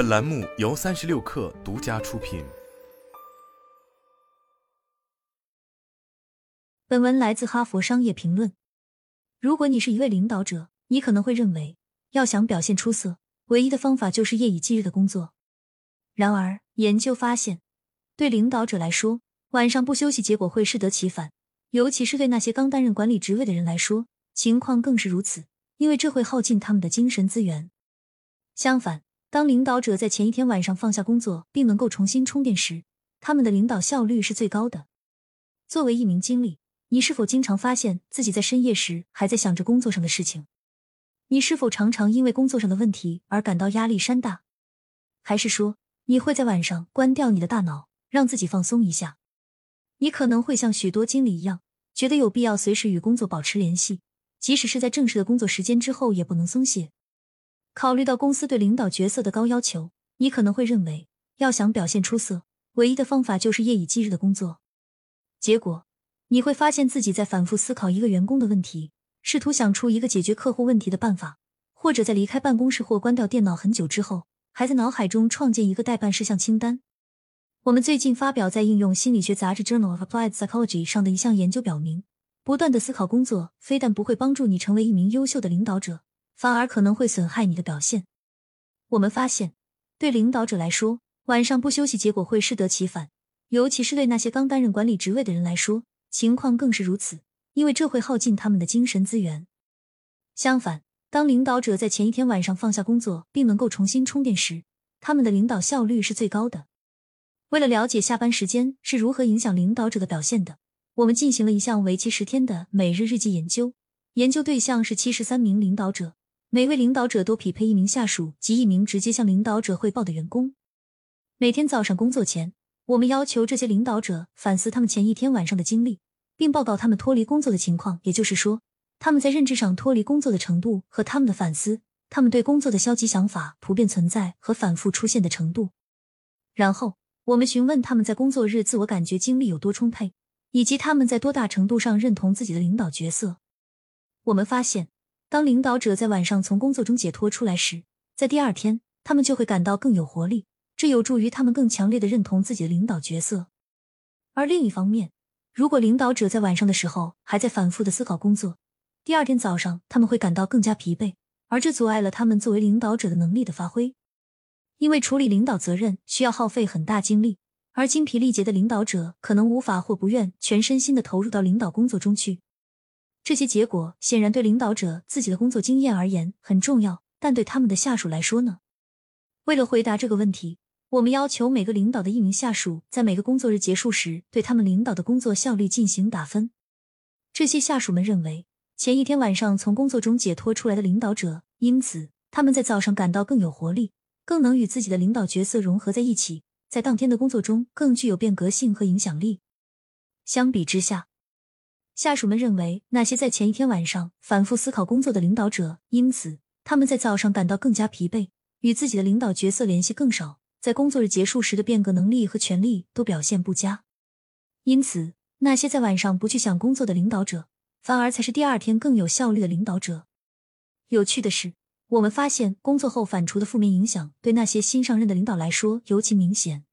本栏目由三十六氪独家出品。本文来自《哈佛商业评论》。如果你是一位领导者，你可能会认为，要想表现出色，唯一的方法就是夜以继日的工作。然而，研究发现，对领导者来说，晚上不休息，结果会适得其反。尤其是对那些刚担任管理职位的人来说，情况更是如此，因为这会耗尽他们的精神资源。相反，当领导者在前一天晚上放下工作，并能够重新充电时，他们的领导效率是最高的。作为一名经理，你是否经常发现自己在深夜时还在想着工作上的事情？你是否常常因为工作上的问题而感到压力山大？还是说你会在晚上关掉你的大脑，让自己放松一下？你可能会像许多经理一样，觉得有必要随时与工作保持联系，即使是在正式的工作时间之后也不能松懈。考虑到公司对领导角色的高要求，你可能会认为，要想表现出色，唯一的方法就是夜以继日的工作。结果，你会发现自己在反复思考一个员工的问题，试图想出一个解决客户问题的办法，或者在离开办公室或关掉电脑很久之后，还在脑海中创建一个待办事项清单。我们最近发表在应用心理学杂志《Journal of Applied Psychology》上的一项研究表明，不断的思考工作，非但不会帮助你成为一名优秀的领导者。反而可能会损害你的表现。我们发现，对领导者来说，晚上不休息，结果会适得其反。尤其是对那些刚担任管理职位的人来说，情况更是如此，因为这会耗尽他们的精神资源。相反，当领导者在前一天晚上放下工作，并能够重新充电时，他们的领导效率是最高的。为了了解下班时间是如何影响领导者的表现的，我们进行了一项为期十天的每日日记研究，研究对象是七十三名领导者。每位领导者都匹配一名下属及一名直接向领导者汇报的员工。每天早上工作前，我们要求这些领导者反思他们前一天晚上的经历，并报告他们脱离工作的情况，也就是说，他们在认知上脱离工作的程度和他们的反思，他们对工作的消极想法普遍存在和反复出现的程度。然后，我们询问他们在工作日自我感觉精力有多充沛，以及他们在多大程度上认同自己的领导角色。我们发现。当领导者在晚上从工作中解脱出来时，在第二天，他们就会感到更有活力，这有助于他们更强烈的认同自己的领导角色。而另一方面，如果领导者在晚上的时候还在反复的思考工作，第二天早上他们会感到更加疲惫，而这阻碍了他们作为领导者的能力的发挥。因为处理领导责任需要耗费很大精力，而精疲力竭的领导者可能无法或不愿全身心的投入到领导工作中去。这些结果显然对领导者自己的工作经验而言很重要，但对他们的下属来说呢？为了回答这个问题，我们要求每个领导的一名下属在每个工作日结束时对他们领导的工作效率进行打分。这些下属们认为，前一天晚上从工作中解脱出来的领导者，因此他们在早上感到更有活力，更能与自己的领导角色融合在一起，在当天的工作中更具有变革性和影响力。相比之下，下属们认为，那些在前一天晚上反复思考工作的领导者，因此他们在早上感到更加疲惫，与自己的领导角色联系更少，在工作日结束时的变革能力和权力都表现不佳。因此，那些在晚上不去想工作的领导者，反而才是第二天更有效率的领导者。有趣的是，我们发现工作后反刍的负面影响对那些新上任的领导来说尤其明显。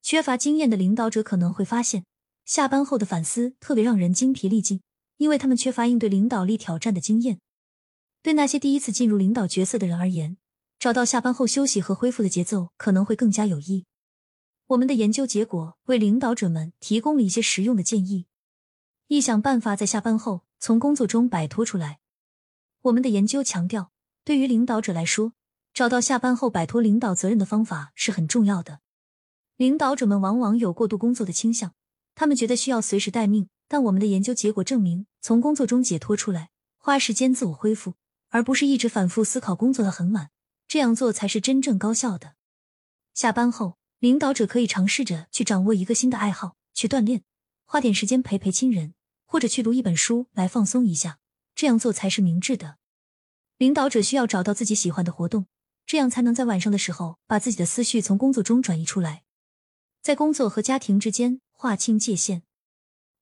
缺乏经验的领导者可能会发现。下班后的反思特别让人精疲力尽，因为他们缺乏应对领导力挑战的经验。对那些第一次进入领导角色的人而言，找到下班后休息和恢复的节奏可能会更加有益。我们的研究结果为领导者们提供了一些实用的建议：一想办法在下班后从工作中摆脱出来。我们的研究强调，对于领导者来说，找到下班后摆脱领导责任的方法是很重要的。领导者们往往有过度工作的倾向。他们觉得需要随时待命，但我们的研究结果证明，从工作中解脱出来，花时间自我恢复，而不是一直反复思考工作的很晚，这样做才是真正高效的。下班后，领导者可以尝试着去掌握一个新的爱好，去锻炼，花点时间陪陪亲人，或者去读一本书来放松一下，这样做才是明智的。领导者需要找到自己喜欢的活动，这样才能在晚上的时候把自己的思绪从工作中转移出来，在工作和家庭之间。划清界限。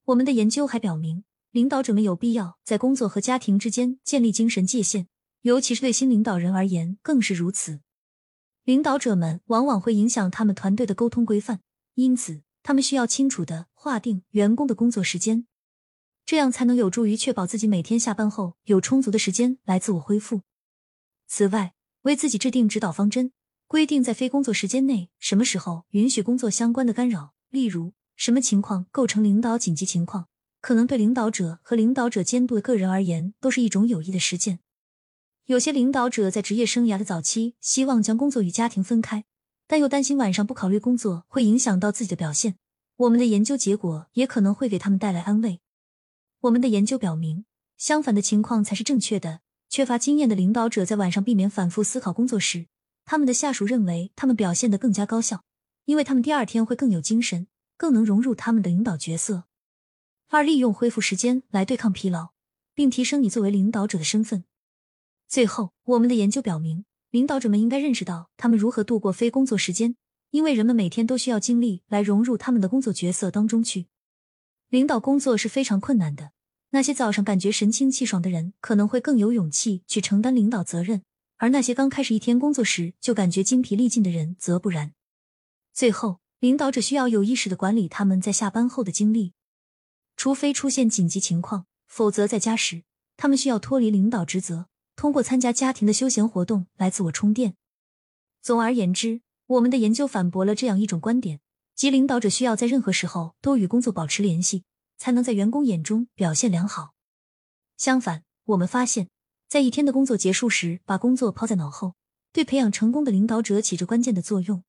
我们的研究还表明，领导者们有必要在工作和家庭之间建立精神界限，尤其是对新领导人而言更是如此。领导者们往往会影响他们团队的沟通规范，因此他们需要清楚的划定员工的工作时间，这样才能有助于确保自己每天下班后有充足的时间来自我恢复。此外，为自己制定指导方针，规定在非工作时间内什么时候允许工作相关的干扰，例如什么情况构成领导紧急情况，可能对领导者和领导者监督的个人而言都是一种有益的实践。有些领导者在职业生涯的早期希望将工作与家庭分开，但又担心晚上不考虑工作会影响到自己的表现。我们的研究结果也可能会给他们带来安慰。我们的研究表明，相反的情况才是正确的。缺乏经验的领导者在晚上避免反复思考工作时，他们的下属认为他们表现得更加高效，因为他们第二天会更有精神，更能融入他们的领导角色。二、利用恢复时间来对抗疲劳，并提升你作为领导者的身份。最后，我们的研究表明，领导者们应该认识到他们如何度过非工作时间，因为人们每天都需要精力来融入他们的工作角色当中去。领导工作是非常困难的。那些早上感觉神清气爽的人，可能会更有勇气去承担领导责任；而那些刚开始一天工作时就感觉精疲力尽的人，则不然。最后，领导者需要有意识的管理他们在下班后的精力，除非出现紧急情况，否则在家时，他们需要脱离领导职责，通过参加家庭的休闲活动来自我充电。总而言之，我们的研究反驳了这样一种观点，即领导者需要在任何时候都与工作保持联系。才能在员工眼中表现良好。相反，我们发现，在一天的工作结束时，把工作抛在脑后，对培养成功的领导者起着关键的作用。